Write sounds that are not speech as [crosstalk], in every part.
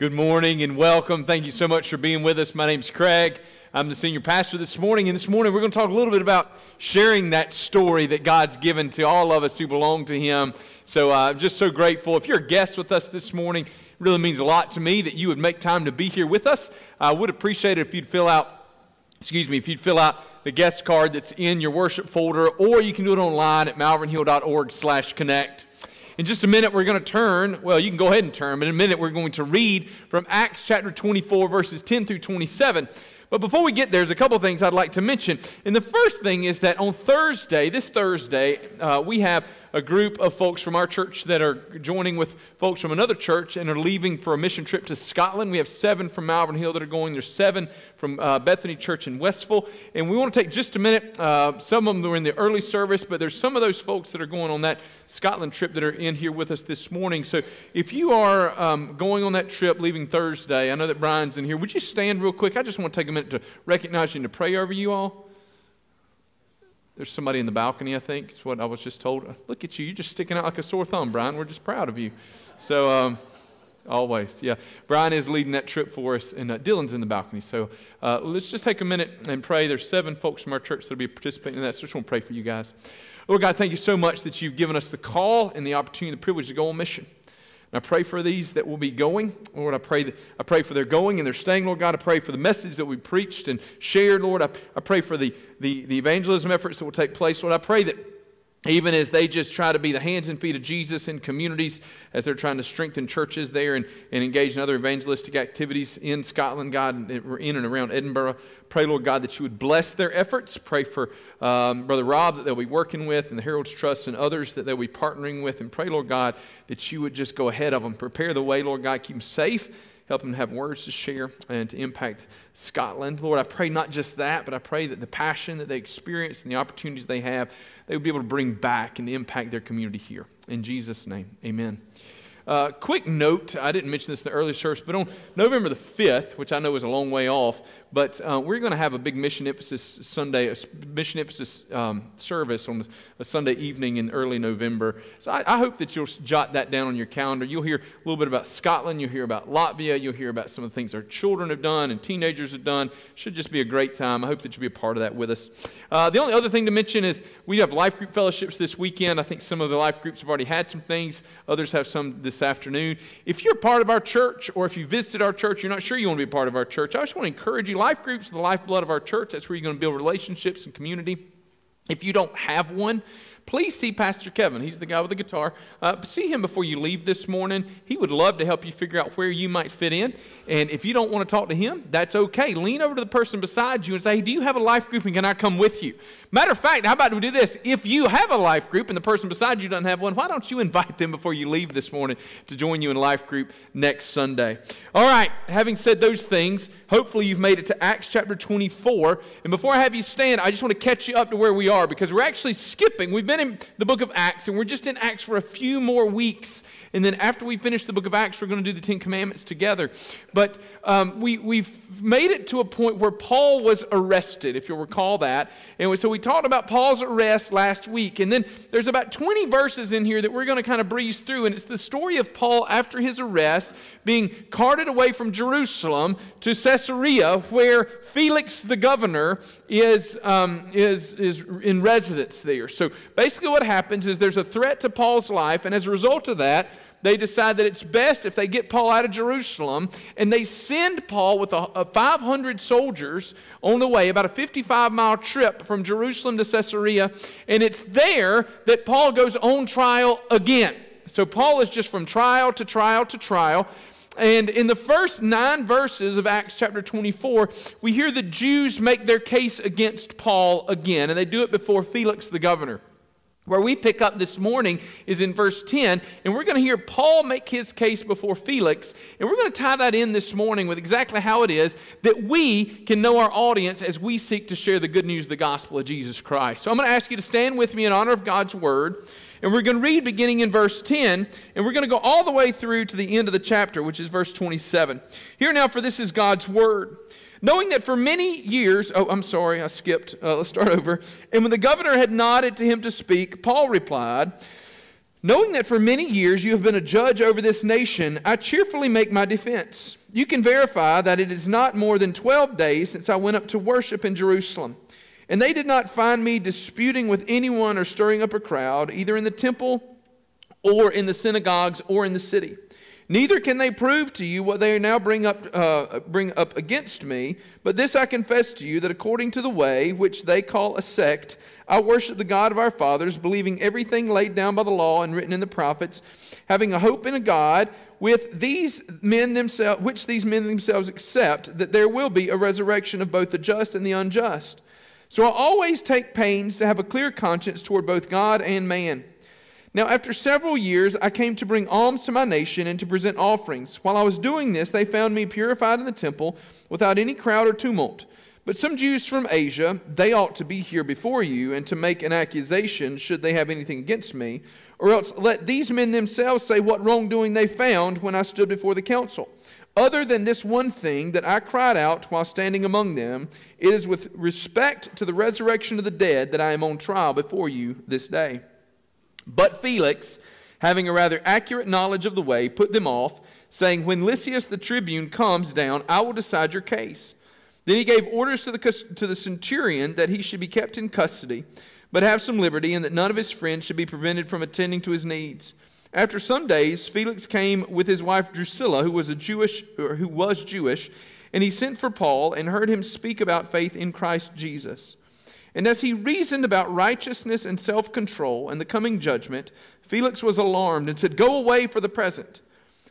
Good morning and welcome. Thank you so much for being with us. My name's Craig. I'm the senior pastor this morning, and this morning we're going to talk a little bit about sharing that story that God's given to all of us who belong to Him. So uh, I'm just so grateful. If you're a guest with us this morning, it really means a lot to me that you would make time to be here with us. I would appreciate it if you'd fill out, excuse me, if you'd fill out the guest card that's in your worship folder, or you can do it online at malvernhill.org/connect. In just a minute, we're going to turn. Well, you can go ahead and turn, but in a minute, we're going to read from Acts chapter 24, verses 10 through 27. But before we get there, there's a couple things I'd like to mention. And the first thing is that on Thursday, this Thursday, uh, we have a group of folks from our church that are joining with folks from another church and are leaving for a mission trip to Scotland. We have seven from Malvern Hill that are going. There's seven from uh, Bethany Church in Westville. And we want to take just a minute. Uh, some of them were in the early service, but there's some of those folks that are going on that Scotland trip that are in here with us this morning. So if you are um, going on that trip leaving Thursday, I know that Brian's in here. Would you stand real quick? I just want to take a minute to recognize you and to pray over you all. There's somebody in the balcony, I think, is what I was just told. Look at you. You're just sticking out like a sore thumb, Brian. We're just proud of you. So, um, always, yeah. Brian is leading that trip for us, and uh, Dylan's in the balcony. So, uh, let's just take a minute and pray. There's seven folks from our church that will be participating in that. So, I just want to pray for you guys. Lord God, thank you so much that you've given us the call and the opportunity, the privilege to go on mission. And I pray for these that will be going. Lord, I pray, that, I pray for their going and their staying, Lord God. I pray for the message that we preached and shared, Lord. I, I pray for the, the, the evangelism efforts that will take place, Lord. I pray that even as they just try to be the hands and feet of Jesus in communities, as they're trying to strengthen churches there and, and engage in other evangelistic activities in Scotland, God, in and around Edinburgh. Pray, Lord God, that you would bless their efforts. Pray for um, Brother Rob that they'll be working with and the Herald's Trust and others that they'll be partnering with. And pray, Lord God, that you would just go ahead of them. Prepare the way, Lord God. Keep them safe help them have words to share and to impact Scotland. Lord, I pray not just that, but I pray that the passion that they experience and the opportunities they have, they would be able to bring back and impact their community here. In Jesus' name, amen. Uh, quick note I didn't mention this in the early service, but on November the 5th, which I know is a long way off, but uh, we're going to have a big mission emphasis Sunday, a mission emphasis um, service on a Sunday evening in early November. So I, I, hope that you'll jot that down on your calendar. You'll hear a little bit about Scotland, you'll hear about Latvia, you'll hear about some of the things our children have done and teenagers have done. Should just be a great time. I hope that you'll be a part of that with us. Uh, the only other thing to mention is we have life group fellowships this weekend. I think some of the life groups have already had some things, others have some this afternoon. If you're part of our church or if you visited our church, you're not sure you want to be part of our church, I just want to encourage you life groups are the lifeblood of our church. That's where you're going to build relationships and community. If you don't have one, please see Pastor Kevin. He's the guy with the guitar. Uh, see him before you leave this morning. He would love to help you figure out where you might fit in. And if you don't want to talk to him, that's okay. Lean over to the person beside you and say, hey, Do you have a life group and can I come with you? Matter of fact, how about we do this? If you have a life group and the person beside you doesn't have one, why don't you [laughs] invite them before you leave this morning to join you in life group next Sunday? All right, having said those things, hopefully you've made it to Acts chapter 24. And before I have you stand, I just want to catch you up to where we are because we're actually skipping. We've been in the book of Acts and we're just in Acts for a few more weeks. And then after we finish the book of Acts, we're going to do the Ten Commandments together. But um, we, we've made it to a point where Paul was arrested, if you'll recall that. And so we talked about Paul's arrest last week. And then there's about 20 verses in here that we're going to kind of breeze through. And it's the story of Paul after his arrest being carted away from Jerusalem to Caesarea, where Felix the governor is, um, is, is in residence there. So basically, what happens is there's a threat to Paul's life. And as a result of that, they decide that it's best if they get Paul out of Jerusalem, and they send Paul with a, a 500 soldiers on the way, about a 55 mile trip from Jerusalem to Caesarea, and it's there that Paul goes on trial again. So Paul is just from trial to trial to trial. And in the first nine verses of Acts chapter 24, we hear the Jews make their case against Paul again, and they do it before Felix the governor. Where we pick up this morning is in verse 10, and we're going to hear Paul make his case before Felix, and we're going to tie that in this morning with exactly how it is that we can know our audience as we seek to share the good news of the gospel of Jesus Christ. So I'm going to ask you to stand with me in honor of God's word, and we're going to read beginning in verse 10, and we're going to go all the way through to the end of the chapter, which is verse 27. Here now, for this is God's word. Knowing that for many years, oh, I'm sorry, I skipped. Uh, let's start over. And when the governor had nodded to him to speak, Paul replied, Knowing that for many years you have been a judge over this nation, I cheerfully make my defense. You can verify that it is not more than 12 days since I went up to worship in Jerusalem. And they did not find me disputing with anyone or stirring up a crowd, either in the temple or in the synagogues or in the city. Neither can they prove to you what they now bring up, uh, bring up against me, but this I confess to you that according to the way which they call a sect, I worship the God of our fathers, believing everything laid down by the law and written in the prophets, having a hope in a God with these men themselves, which these men themselves accept, that there will be a resurrection of both the just and the unjust. So I always take pains to have a clear conscience toward both God and man. Now, after several years, I came to bring alms to my nation and to present offerings. While I was doing this, they found me purified in the temple without any crowd or tumult. But some Jews from Asia, they ought to be here before you and to make an accusation should they have anything against me, or else let these men themselves say what wrongdoing they found when I stood before the council. Other than this one thing that I cried out while standing among them, it is with respect to the resurrection of the dead that I am on trial before you this day. But Felix, having a rather accurate knowledge of the way, put them off, saying, When Lysias the tribune comes down, I will decide your case. Then he gave orders to the, to the centurion that he should be kept in custody, but have some liberty, and that none of his friends should be prevented from attending to his needs. After some days, Felix came with his wife Drusilla, who was a Jewish, or who was Jewish, and he sent for Paul and heard him speak about faith in Christ Jesus. And as he reasoned about righteousness and self control and the coming judgment, Felix was alarmed and said, Go away for the present.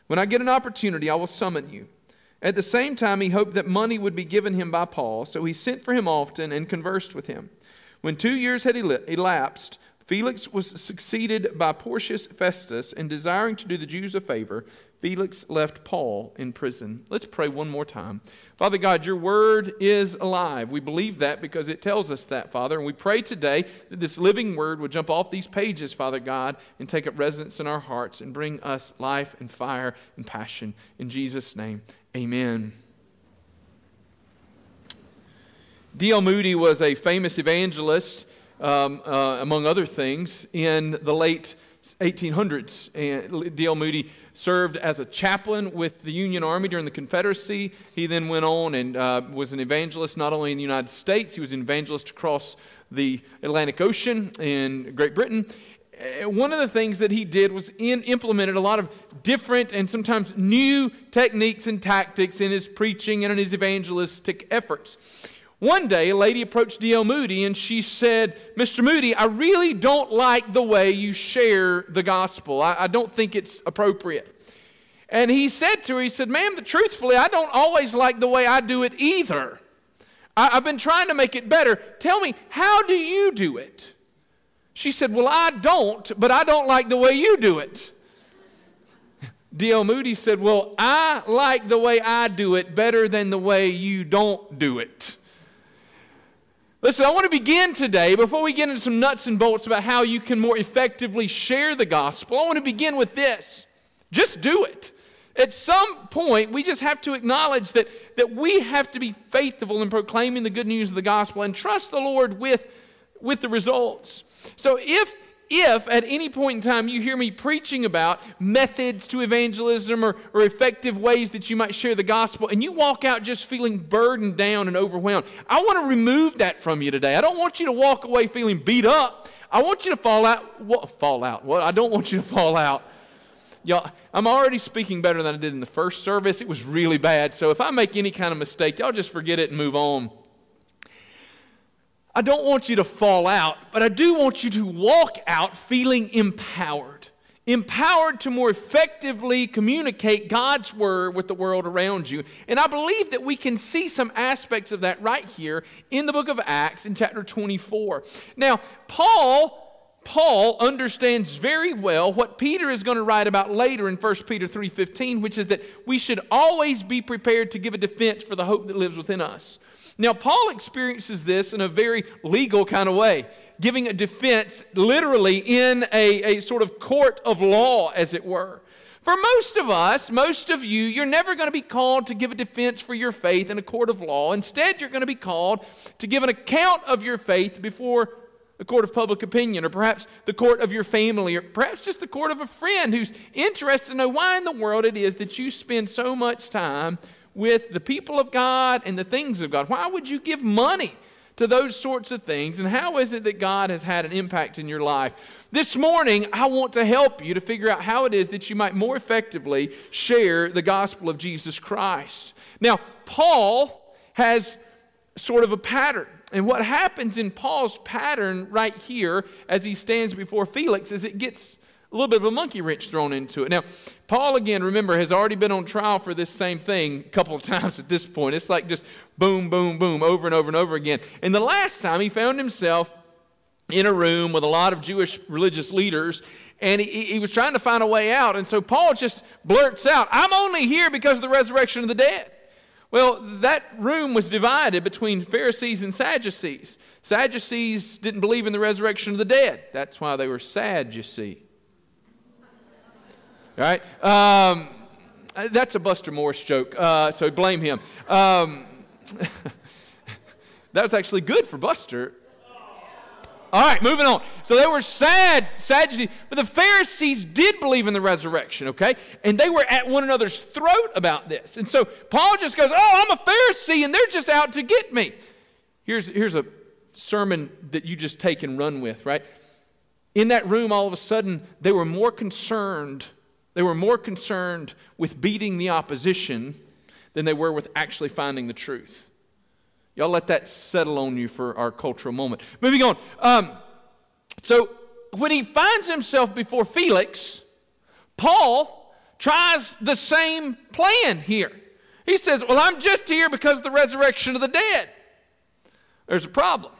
When I get an opportunity, I will summon you. At the same time, he hoped that money would be given him by Paul, so he sent for him often and conversed with him. When two years had elapsed, Felix was succeeded by Porcius Festus, and desiring to do the Jews a favor, Felix left Paul in prison. Let's pray one more time. Father God, your word is alive. We believe that because it tells us that, Father. And we pray today that this living word would jump off these pages, Father God, and take up residence in our hearts and bring us life and fire and passion. In Jesus' name, Amen. D.L. Moody was a famous evangelist, um, uh, among other things, in the late 1800s. And D.L. Moody served as a chaplain with the Union Army during the Confederacy. He then went on and uh, was an evangelist not only in the United States, he was an evangelist across the Atlantic Ocean in Great Britain. Uh, one of the things that he did was in, implemented a lot of different and sometimes new techniques and tactics in his preaching and in his evangelistic efforts. One day, a lady approached D.L. Moody and she said, Mr. Moody, I really don't like the way you share the gospel. I, I don't think it's appropriate. And he said to her, He said, Ma'am, truthfully, I don't always like the way I do it either. I, I've been trying to make it better. Tell me, how do you do it? She said, Well, I don't, but I don't like the way you do it. D.L. Moody said, Well, I like the way I do it better than the way you don't do it. Listen, I want to begin today, before we get into some nuts and bolts about how you can more effectively share the gospel, I want to begin with this. Just do it. At some point, we just have to acknowledge that, that we have to be faithful in proclaiming the good news of the gospel and trust the Lord with, with the results. So if if at any point in time you hear me preaching about methods to evangelism or, or effective ways that you might share the gospel and you walk out just feeling burdened down and overwhelmed, I want to remove that from you today. I don't want you to walk away feeling beat up. I want you to fall out. What, fall out? What? I don't want you to fall out. Y'all, I'm already speaking better than I did in the first service. It was really bad. So if I make any kind of mistake, y'all just forget it and move on. I don't want you to fall out, but I do want you to walk out feeling empowered. Empowered to more effectively communicate God's word with the world around you. And I believe that we can see some aspects of that right here in the book of Acts in chapter 24. Now, Paul Paul understands very well what Peter is going to write about later in 1 Peter 3:15, which is that we should always be prepared to give a defense for the hope that lives within us. Now, Paul experiences this in a very legal kind of way, giving a defense literally in a, a sort of court of law, as it were. For most of us, most of you, you're never going to be called to give a defense for your faith in a court of law. Instead, you're going to be called to give an account of your faith before the court of public opinion, or perhaps the court of your family, or perhaps just the court of a friend who's interested to know why in the world it is that you spend so much time with the people of God and the things of God. Why would you give money to those sorts of things? And how is it that God has had an impact in your life? This morning, I want to help you to figure out how it is that you might more effectively share the gospel of Jesus Christ. Now, Paul has sort of a pattern. And what happens in Paul's pattern right here as he stands before Felix is it gets a little bit of a monkey wrench thrown into it. Now, Paul, again, remember, has already been on trial for this same thing a couple of [laughs] times at this point. It's like just boom, boom, boom, over and over and over again. And the last time he found himself in a room with a lot of Jewish religious leaders, and he, he was trying to find a way out. And so Paul just blurts out, I'm only here because of the resurrection of the dead. Well, that room was divided between Pharisees and Sadducees. Sadducees didn't believe in the resurrection of the dead. That's why they were sad, Right? Um, that's a Buster Morris joke, uh, so blame him. Um, [laughs] that was actually good for Buster. All right, moving on. So they were sad, Sadducees, but the Pharisees did believe in the resurrection, okay? And they were at one another's throat about this. And so Paul just goes, Oh, I'm a Pharisee, and they're just out to get me. Here's, here's a sermon that you just take and run with, right? In that room, all of a sudden, they were more concerned. They were more concerned with beating the opposition than they were with actually finding the truth. Y'all let that settle on you for our cultural moment. Moving on. Um, so when he finds himself before Felix, Paul tries the same plan here. He says, Well, I'm just here because of the resurrection of the dead. There's a problem.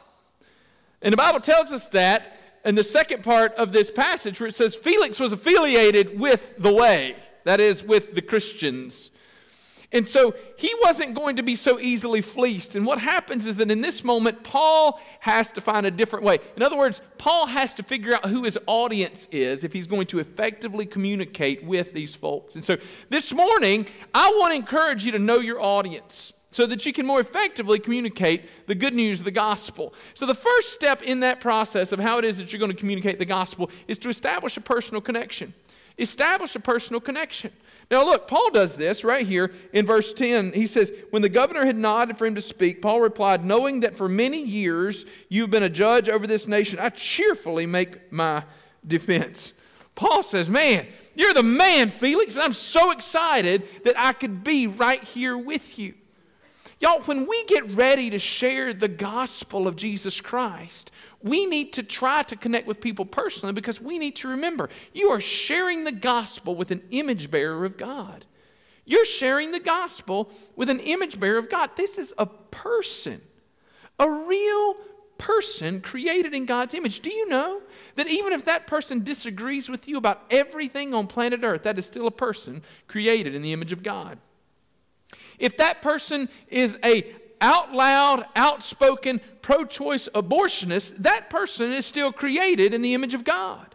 And the Bible tells us that in the second part of this passage where it says Felix was affiliated with the way, that is, with the Christians. And so he wasn't going to be so easily fleeced. And what happens is that in this moment, Paul has to find a different way. In other words, Paul has to figure out who his audience is if he's going to effectively communicate with these folks. And so this morning, I want to encourage you to know your audience so that you can more effectively communicate the good news of the gospel. So, the first step in that process of how it is that you're going to communicate the gospel is to establish a personal connection. Establish a personal connection. Now, look, Paul does this right here in verse 10. He says, When the governor had nodded for him to speak, Paul replied, Knowing that for many years you've been a judge over this nation, I cheerfully make my defense. Paul says, Man, you're the man, Felix, and I'm so excited that I could be right here with you. Y'all, when we get ready to share the gospel of Jesus Christ, we need to try to connect with people personally because we need to remember you are sharing the gospel with an image bearer of God. You're sharing the gospel with an image bearer of God. This is a person, a real person created in God's image. Do you know that even if that person disagrees with you about everything on planet Earth, that is still a person created in the image of God? If that person is a out loud, outspoken, pro choice abortionist, that person is still created in the image of God.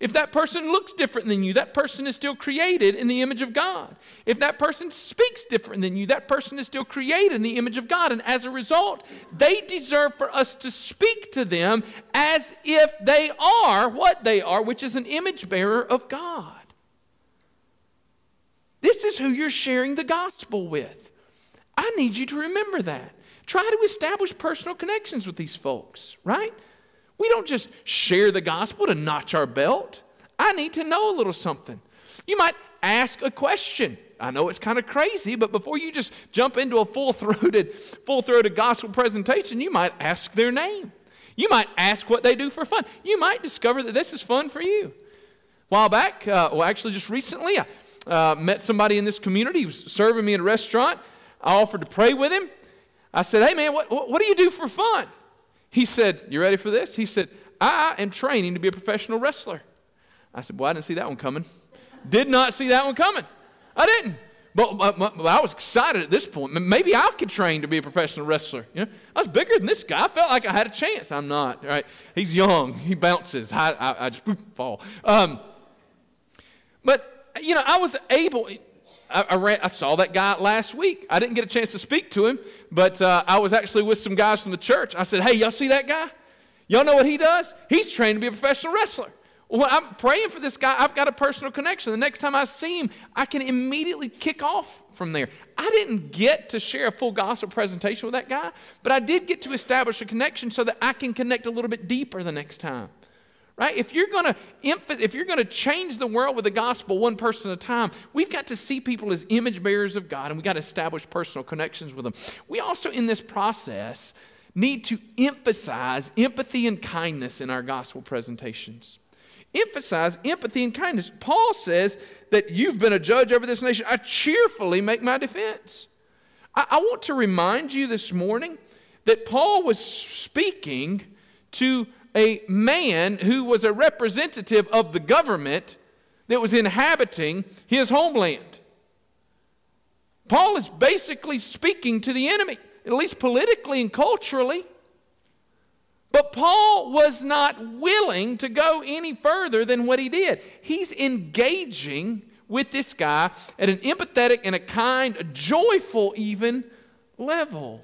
If that person looks different than you, that person is still created in the image of God. If that person speaks different than you, that person is still created in the image of God. And as a result, they deserve for us to speak to them as if they are what they are, which is an image bearer of God. This is who you're sharing the gospel with. I need you to remember that. Try to establish personal connections with these folks, right? We don't just share the gospel to notch our belt. I need to know a little something. You might ask a question. I know it's kind of crazy, but before you just jump into a full-throated, full-throated gospel presentation, you might ask their name. You might ask what they do for fun. You might discover that this is fun for you. A while back, uh, well, actually, just recently, I uh, met somebody in this community. He was serving me in a restaurant. I offered to pray with him. I said, Hey, man, what, what do you do for fun? He said, You ready for this? He said, I am training to be a professional wrestler. I said, Well, I didn't see that one coming. Did not see that one coming. I didn't. But, but, but, I was excited at this point. Maybe I could train to be a professional wrestler. You know, I was bigger than this guy. I felt like I had a chance. I'm not. Right? He's young. He bounces. I, I, I just fall. Um, but you know, I was able. I, I, ran, I, saw that guy last week. I didn't get a chance to speak to him, but uh, I was actually with some guys from the church. I said, Hey, y'all see that guy? Y'all know what he does? He's trained to be a professional wrestler. When I'm praying for this guy, I've got a personal connection. The next time I see him, I can immediately kick off from there. I didn't get to share a full gospel presentation with that guy, but I did get to establish a connection so that I can connect a little bit deeper the next time. Right? If you're going to if you're going to change the world with the gospel one person at a time, we've got to see people as image bearers of God and we've got to establish personal connections with them. We also in this process need to emphasize empathy and kindness in our gospel presentations emphasize empathy and kindness. Paul says that you've been a judge over this nation. I cheerfully make my defense. I, I want to remind you this morning that Paul was speaking to a man who was a representative of the government that was inhabiting his homeland. Paul is basically speaking to the enemy, at least politically and culturally. But Paul was not willing to go any further than what he did. He's engaging with this guy at an empathetic and a kind, a joyful even level.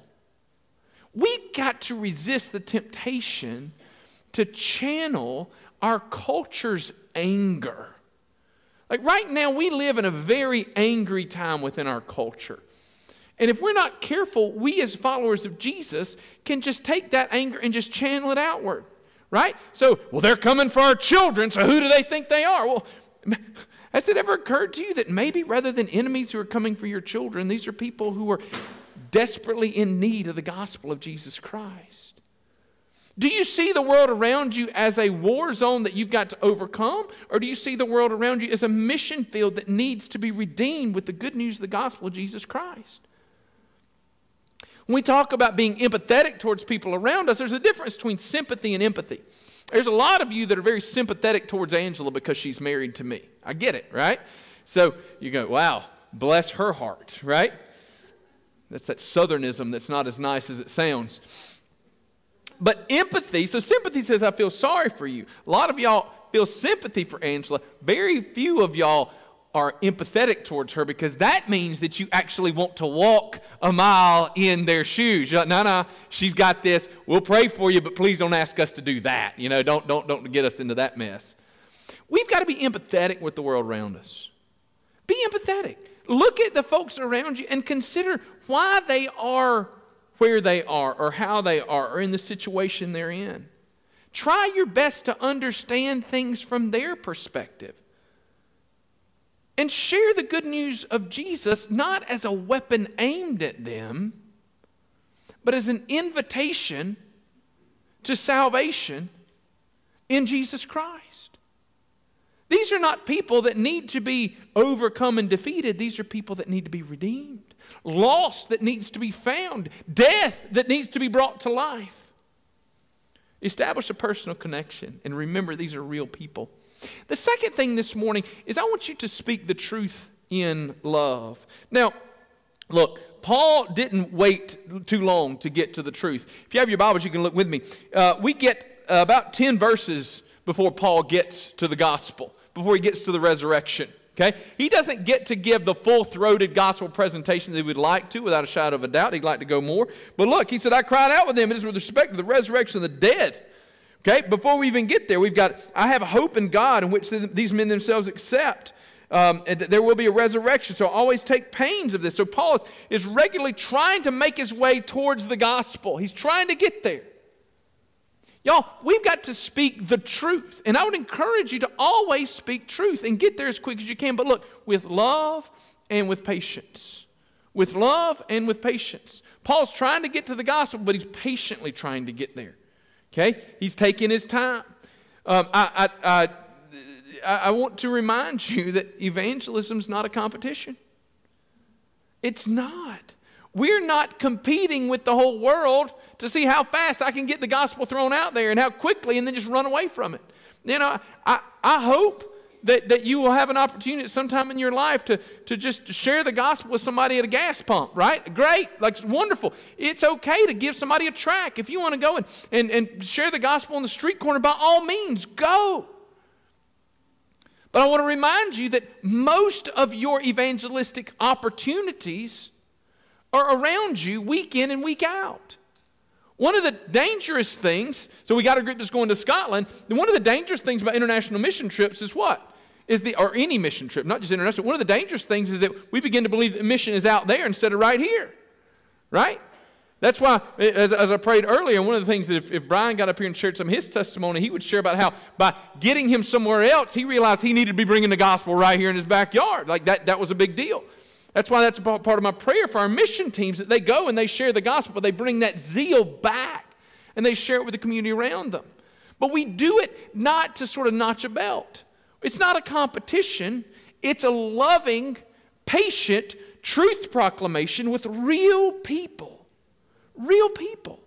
We've got to resist the temptation to channel our culture's anger. Like right now, we live in a very angry time within our culture. And if we're not careful, we as followers of Jesus can just take that anger and just channel it outward, right? So, well, they're coming for our children, so who do they think they are? Well, [laughs] has it ever occurred to you that maybe rather than enemies who are coming for your children, these are people who are desperately in need of the gospel of Jesus Christ? Do you see the world around you as a war zone that you've got to overcome? Or do you see the world around you as a mission field that needs to be redeemed with the good news of the gospel of Jesus Christ? When we talk about being empathetic towards people around us, there's a difference between sympathy and empathy. There's a lot of you that are very sympathetic towards Angela because she's married to me. I get it, right? So you go, wow, bless her heart, right? That's that southernism that's not as nice as it sounds. But empathy, so sympathy says, I feel sorry for you. A lot of y'all feel sympathy for Angela. Very few of y'all are empathetic towards her because that means that you actually want to walk a mile in their shoes. No, no, she's got this. We'll pray for you, but please don't ask us to do that. You know, don't, don't, don't get us into that mess. We've got to be empathetic with the world around us. Be empathetic. Look at the folks around you and consider why they are where they are or how they are or in the situation they're in. Try your best to understand things from their perspective and share the good news of Jesus not as a weapon aimed at them, but as an invitation to salvation in Jesus Christ. These are not people that need to be overcome and defeated. These are people that need to be redeemed, lost that needs to be found, death that needs to be brought to life. Establish a personal connection and remember these are real people. The second thing this morning is I want you to speak the truth in love. Now, look, Paul didn't wait too long to get to the truth. If you have your Bibles, you can look with me. Uh, we get about 10 verses before Paul gets to the gospel, before he gets to the resurrection. Okay? He doesn't get to give the full throated gospel presentation that he would like to, without a shadow of a doubt. He'd like to go more. But look, he said, I cried out with them. It is with respect to the resurrection of the dead. Okay, before we even get there, we've got, I have hope in God in which these men themselves accept. Um, and there will be a resurrection. So always take pains of this. So Paul is, is regularly trying to make his way towards the gospel. He's trying to get there. Y'all, we've got to speak the truth. And I would encourage you to always speak truth and get there as quick as you can. But look, with love and with patience. With love and with patience. Paul's trying to get to the gospel, but he's patiently trying to get there. Okay? He's taking his time. Um, I, I, I, I want to remind you that evangelism is not a competition. It's not. We're not competing with the whole world to see how fast I can get the gospel thrown out there and how quickly and then just run away from it. You know, I, I hope that, that you will have an opportunity sometime in your life to, to just share the gospel with somebody at a gas pump, right? Great. Like, it's wonderful. It's okay to give somebody a track. If you want to go and, and, and share the gospel on the street corner, by all means, go. But I want to remind you that most of your evangelistic opportunities are around you week in and week out. One of the dangerous things, so we got a group that's going to Scotland, and one of the dangerous things about international mission trips is what? Is the, or any mission trip, not just international, one of the dangerous things is that we begin to believe that mission is out there instead of right here. Right? That's why, as, as I prayed earlier, one of the things that if, if Brian got up here and shared some of his testimony, he would share about how by getting him somewhere else, he realized he needed to be bringing the gospel right here in his backyard. Like that, that was a big deal. That's why that's part of my prayer for our mission teams that they go and they share the gospel, but they bring that zeal back and they share it with the community around them. But we do it not to sort of notch a belt. It's not a competition, it's a loving, patient truth proclamation with real people real people.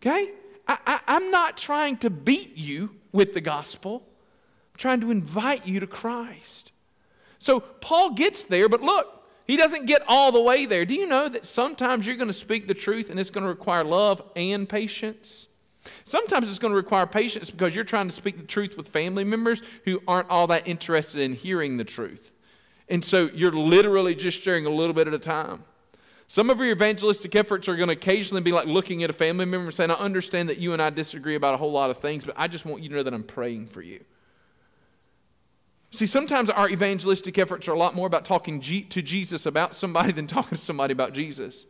Okay? I, am not trying to beat you with the gospel, I'm trying to invite you to Christ. So Paul gets there, but look, he doesn't get all the way there. Do you know that sometimes you're going to speak the truth and it's going to require love and patience? Sometimes it's going to require patience because you're trying to speak the truth with family members who aren't all that interested in hearing the truth. And so you're literally just sharing a little bit at a time. Some of your evangelistic efforts are going to occasionally be like looking at a family member and saying, I understand that you and I disagree about a whole lot of things, but I just want you to know that I'm praying for you. See, sometimes our evangelistic efforts are a lot more about talking G- to Jesus about somebody [laughs] than talking to somebody about Jesus.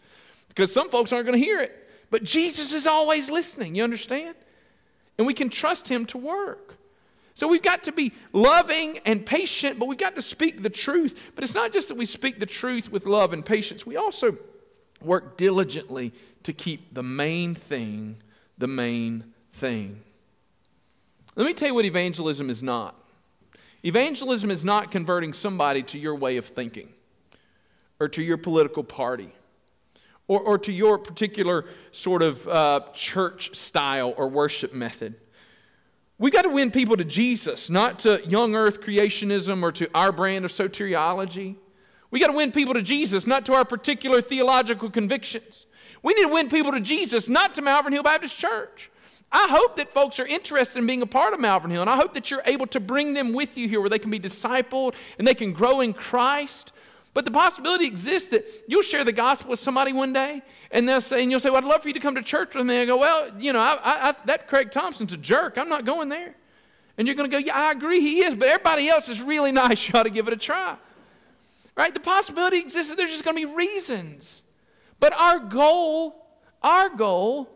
Because some folks aren't going to hear it. But Jesus is always listening, you understand? And we can trust him to work. So we've got to be loving and patient, but we've got to speak the truth. But it's not just that we speak the truth with love and patience, we also work diligently to keep the main thing the main thing. Let me tell you what evangelism is not. Evangelism is not converting somebody to your way of thinking or to your political party or, or to your particular sort of uh, church style or worship method. We got to win people to Jesus, not to young earth creationism or to our brand of soteriology. We got to win people to Jesus, not to our particular theological convictions. We need to win people to Jesus, not to Malvern Hill Baptist Church. I hope that folks are interested in being a part of Malvern Hill, and I hope that you're able to bring them with you here where they can be discipled and they can grow in Christ. But the possibility exists that you'll share the gospel with somebody one day, and they'll say, and you'll say, well, I'd love for you to come to church with me. And they go, well, you know, I, I, that Craig Thompson's a jerk. I'm not going there. And you're going to go, yeah, I agree he is, but everybody else is really [laughs] nice. You ought to give it a try. Right? The possibility exists that there's just going to be reasons. But our goal, our goal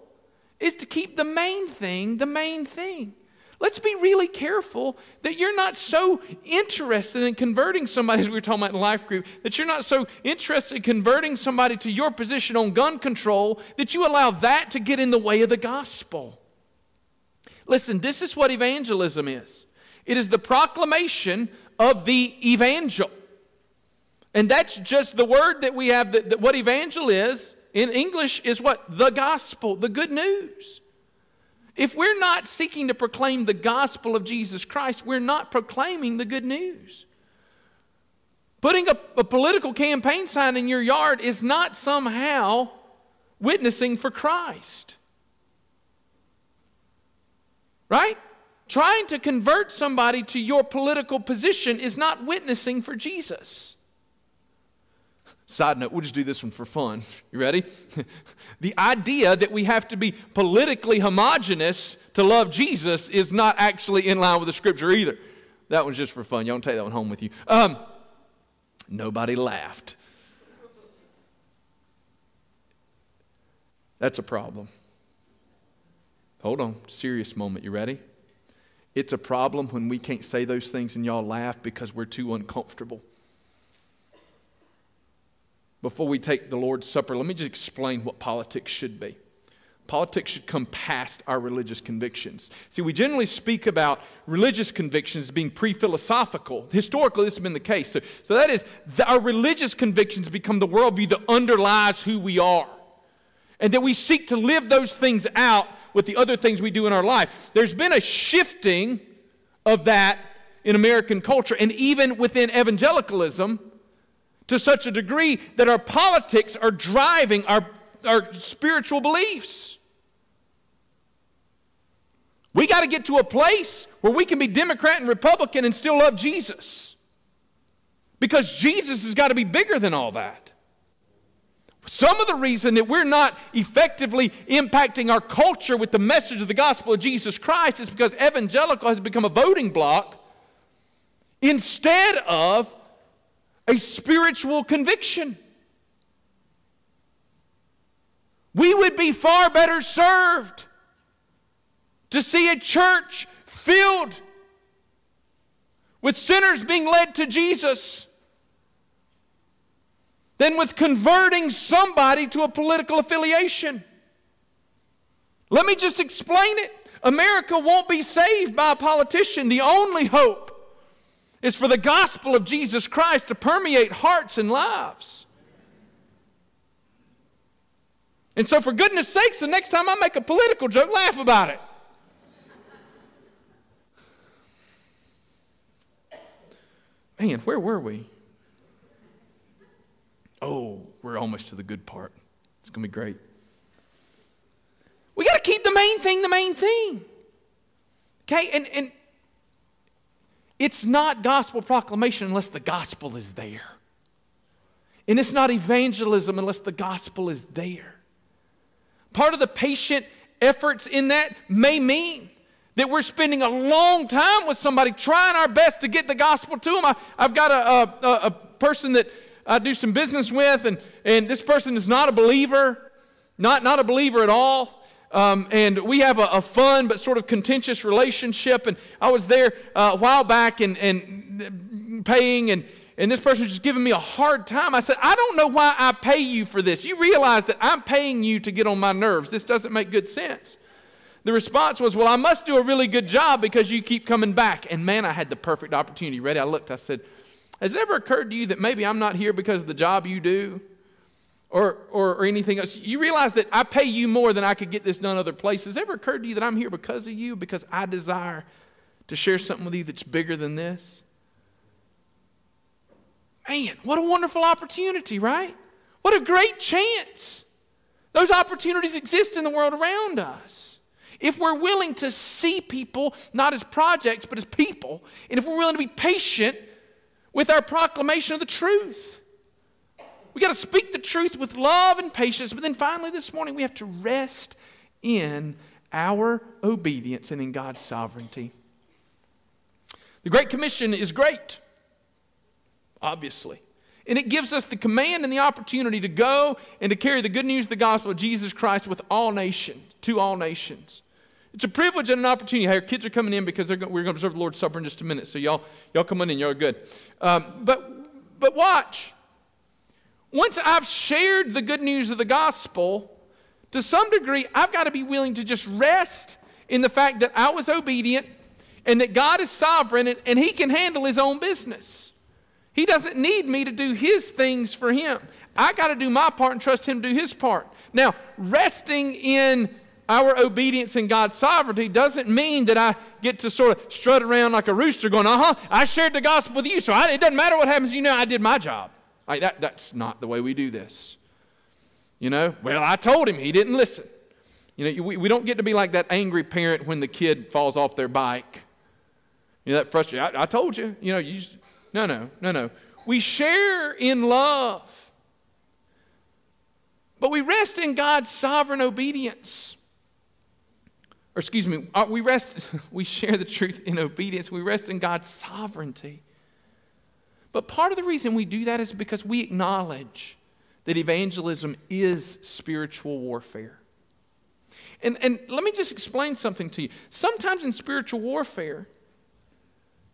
is to keep the main thing the main thing. Let's be really careful that you're not so interested in converting somebody, [laughs] as we were talking about in life group, that you're not so interested in converting somebody to your position on gun control that you allow that to get in the way of the gospel. Listen, this is what evangelism is it is the proclamation of the evangel. And that's just the word that we have, that, that what evangel is in English is what? The gospel, the good news. If we're not seeking to proclaim the gospel of Jesus Christ, we're not proclaiming the good news. Putting a, a political campaign sign in your yard is not somehow witnessing for Christ. Right? Trying to convert somebody to your political position is not witnessing for Jesus. Side note, we'll just do this one for fun. [laughs] You ready? [laughs] the idea that we have to be politically homogenous to love Jesus is not actually in line with the scripture either. That one's just for fun. Y'all take that one home with you. Um, nobody laughed. That's a problem. Hold on, serious moment. You ready? It's a problem when we can't say those things and y'all laugh because we're too uncomfortable before we take the Lord's Supper, let me just explain what politics should be. Politics should come past our religious convictions. See, we generally speak about religious convictions being pre philosophical. Historically, this has been the case. So, so that is, the, our religious convictions become the worldview that underlies who we are. And that we seek to live those things out with the other things we do in our life. There's been a shifting of that in American culture, and even within evangelicalism to such a degree that our politics are driving our, our spiritual beliefs. We got to get to a place where we can be Democrat and Republican and still love Jesus. Because Jesus has got to be bigger than all that. Some of the reason that we're not effectively impacting our culture with the message of the gospel of Jesus Christ is because evangelical has become a voting block instead of a spiritual conviction. We would be far better served to see a church filled with sinners being led to Jesus than with converting somebody to a political affiliation. Let me just explain it. America won't be saved by a politician. The only hope is for the gospel of Jesus Christ to permeate hearts and lives. And so, for goodness sakes, the next time I make a political joke, laugh about it. Man, where were we? Oh, we're almost to the good part. It's going to be great. We got to keep the main thing the main thing. Okay? And, and it's not gospel proclamation unless the gospel is there. And it's not evangelism unless the gospel is there. Part of the patient efforts in that may mean that we're spending a long time with somebody trying our best to get the gospel to them. I, have got a, a, a person that I do some business with, and, and this person is not a believer, not, not a believer at all. Um, and we have a, a, fun but sort of contentious relationship. And I was there uh, a while back and, and paying, and, and this person was just giving me a hard time. I said, I don't know why I pay you for this. You realize that I'm paying you to get on my nerves. This doesn't make good sense. The response was, Well, I must do a really good job because you keep coming back. And man, I had the perfect opportunity. Ready? I looked, I said, Has it ever occurred to you that maybe I'm not here because of the job you do? Or, or, or, anything else. You realize that I pay you more than I could get this done other places. Ever occurred to you that I'm here because of you, because I desire to share something with you that's bigger than this? Man, what a wonderful opportunity, right? What a great chance. Those opportunities exist in the world around us. If we're willing to see people not as projects, but as people, and if we're willing to be patient with our proclamation of the truth. We got to speak the truth with love and patience. But then finally, this morning, we have to rest in our obedience and in God's sovereignty. The Great Commission is great, obviously. And it gives us the command and the opportunity to go and to carry the good news of the gospel of Jesus Christ with all nations, to all nations. It's a privilege and an opportunity. Our kids are coming in because we're going to observe the Lord's Supper in just a minute. So y'all, y'all come on in. Y'all are good. Um, but, but watch. Once I've shared the good news of the gospel, to some degree, I've got to be willing to just rest in the fact that I was obedient and that God is sovereign and, and He can handle His own business. He doesn't need me to do His things for Him. I got to do my part and trust Him to do His part. Now, resting in our obedience in God's sovereignty doesn't mean that I get to sort of strut around like a rooster going, uh huh, I shared the gospel with you, so I, it doesn't matter what happens, you know, I did my job. Like that, that's not the way we do this. You know, well, I told him he didn't listen. You know, we, we don't get to be like that angry parent when the kid falls off their bike. You know, that frustrated. I, I told you. You know, you. No, no, no, no. We share in love, but we rest in God's sovereign obedience. Or excuse me, uh, we rest. [laughs] We share the truth in obedience. We rest in God's sovereignty. But part of the reason we do that is because we acknowledge that evangelism is spiritual warfare. And, and let me just explain something to you. Sometimes in spiritual warfare,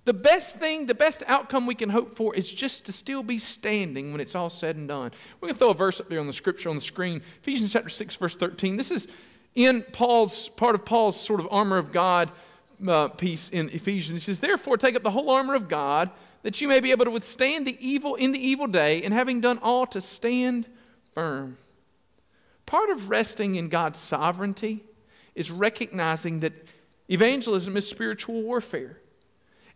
the best thing, the best outcome we can hope for is just to still be standing when it's all said and done. We're going to throw a verse up there on the scripture on the screen Ephesians chapter 6, verse 13. This is in Paul's, part of Paul's sort of armor of God uh, piece in Ephesians. He says, Therefore, take up the whole armor of God that you may be able to withstand the evil in the evil day, and having done all to stand firm. Part of resting in God's sovereignty is recognizing that evangelism is spiritual warfare.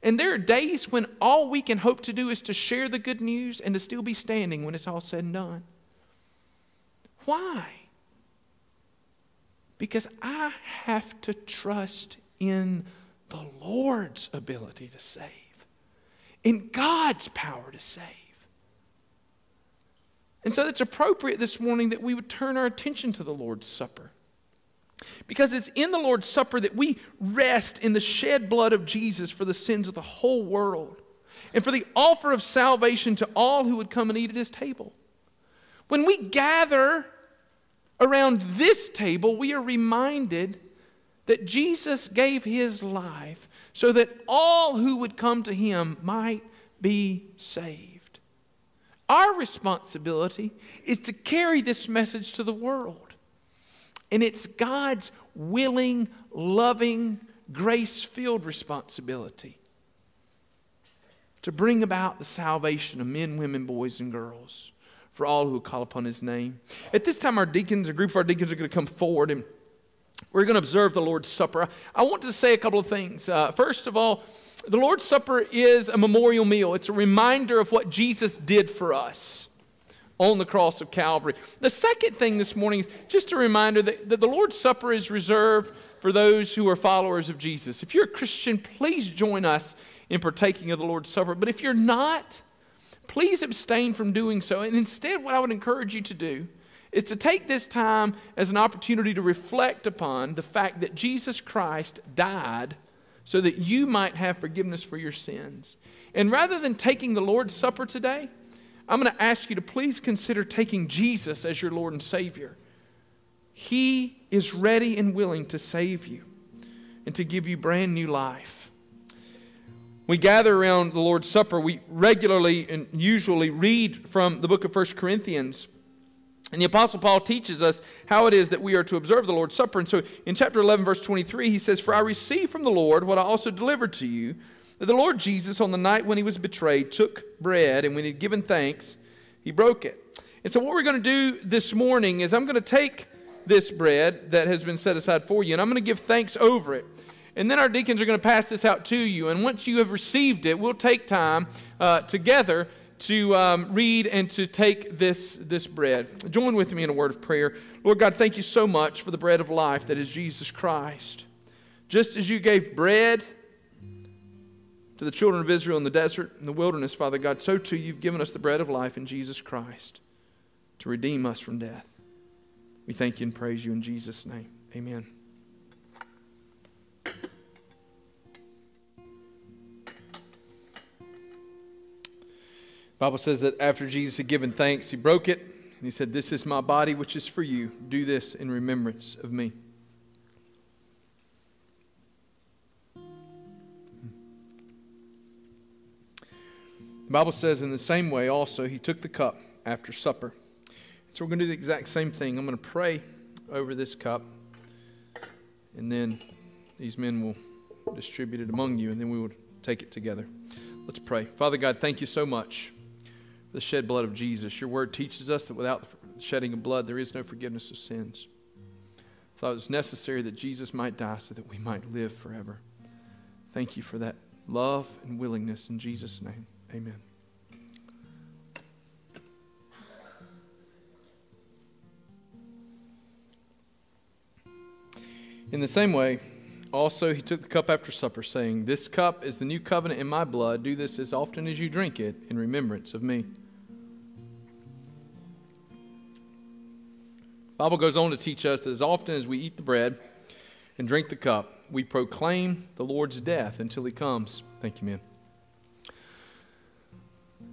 And there are days when all we can hope to do is to share the good news and to still be standing when it's all said and done. Why? Because I have to trust in the Lord's ability to save in God's power to save. And so it's appropriate this morning that we would turn our attention to the Lord's Supper. Because it's in the Lord's Supper that we rest in the shed blood of Jesus for the sins of the whole world and for the offer of salvation to all who would come and eat at his table. When we gather around this table, we are reminded that Jesus gave his life so that all who would come to him might be saved. Our responsibility is to carry this message to the world. And it's God's willing, loving, grace filled responsibility to bring about the salvation of men, women, boys, and girls for all who call upon his name. At this time, our deacons, a group of our deacons, are going to come forward and we're going to observe the Lord's Supper. I want to say a couple of things. Uh, first of all, the Lord's Supper is a memorial meal, it's a reminder of what Jesus did for us on the cross of Calvary. The second thing this morning is just a reminder that, that the Lord's Supper is reserved for those who are followers of Jesus. If you're a Christian, please join us in partaking of the Lord's Supper. But if you're not, please abstain from doing so. And instead, what I would encourage you to do is to take this time as an opportunity to reflect upon the fact that Jesus Christ died so that you might have forgiveness for your sins. And rather than taking the Lord's Supper today, I'm going to ask you to please consider taking Jesus as your Lord and Savior. He is ready and willing to save you and to give you brand new life. We gather around the Lord's Supper. We regularly and usually read from the book of 1 Corinthians. And the Apostle Paul teaches us how it is that we are to observe the Lord's Supper. And so in chapter 11, verse 23, he says, For I received from the Lord what I also delivered to you that the Lord Jesus, on the night when he was betrayed, took bread, and when he had given thanks, he broke it. And so, what we're going to do this morning is I'm going to take this bread that has been set aside for you, and I'm going to give thanks over it. And then our deacons are going to pass this out to you. And once you have received it, we'll take time uh, together to um, read and to take this, this bread. Join with me in a word of prayer. Lord God, thank you so much for the bread of life that is Jesus Christ. Just as you gave bread to the children of Israel in the desert, in the wilderness, Father God, so too you've given us the bread of life in Jesus Christ to redeem us from death. We thank you and praise you in Jesus' name. Amen. Bible says that after Jesus had given thanks, he broke it and he said, This is my body, which is for you. Do this in remembrance of me. The Bible says, in the same way, also, he took the cup after supper. So we're going to do the exact same thing. I'm going to pray over this cup, and then these men will distribute it among you, and then we will take it together. Let's pray. Father God, thank you so much the shed blood of Jesus. Your word teaches us that without the shedding of blood, there is no forgiveness of sins. So it was necessary that Jesus might die so that we might live forever. Thank you for that love and willingness in Jesus' name. Amen. In the same way, also he took the cup after supper, saying, This cup is the new covenant in my blood. Do this as often as you drink it in remembrance of me. Bible goes on to teach us that as often as we eat the bread and drink the cup, we proclaim the Lord's death until he comes. Thank you, man.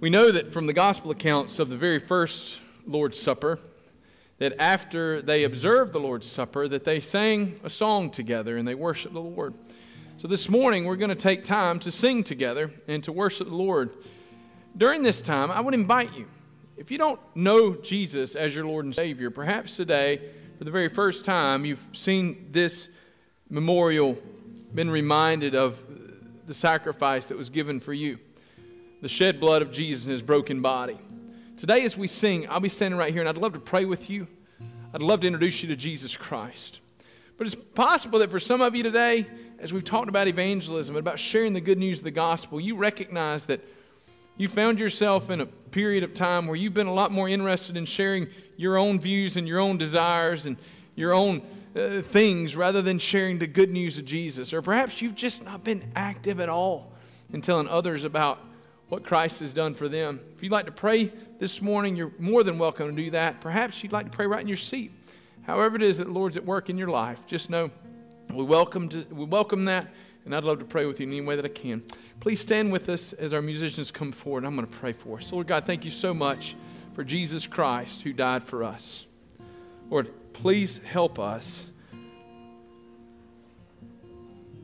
We know that from the gospel accounts of the very first Lord's Supper, that after they observed the Lord's Supper, that they sang a song together and they worshiped the Lord. So this morning we're going to take time to sing together and to worship the Lord. During this time, I would invite you, if you don't know Jesus as your Lord and Savior, perhaps today, for the very first time, you've seen this memorial, been reminded of the sacrifice that was given for you the shed blood of Jesus in his broken body. Today, as we sing, I'll be standing right here and I'd love to pray with you. I'd love to introduce you to Jesus Christ. But it's possible that for some of you today, as we've talked about evangelism, and about sharing the good news of the gospel, you recognize that you found yourself in a period of time where you've been a lot more interested in sharing your own views and your own desires and your own uh, things rather than sharing the good news of Jesus. Or perhaps you've just not been active at all in telling others about what Christ has done for them. If you'd like to pray this morning, you're more than welcome to do that. Perhaps you'd like to pray right in your seat. However, it is that the Lord's at work in your life, just know we welcome, to, we welcome that, and I'd love to pray with you in any way that I can. Please stand with us as our musicians come forward. I'm going to pray for us. Lord God, thank you so much for Jesus Christ who died for us. Lord, please help us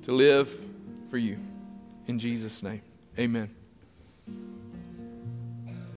to live for you. In Jesus' name, amen.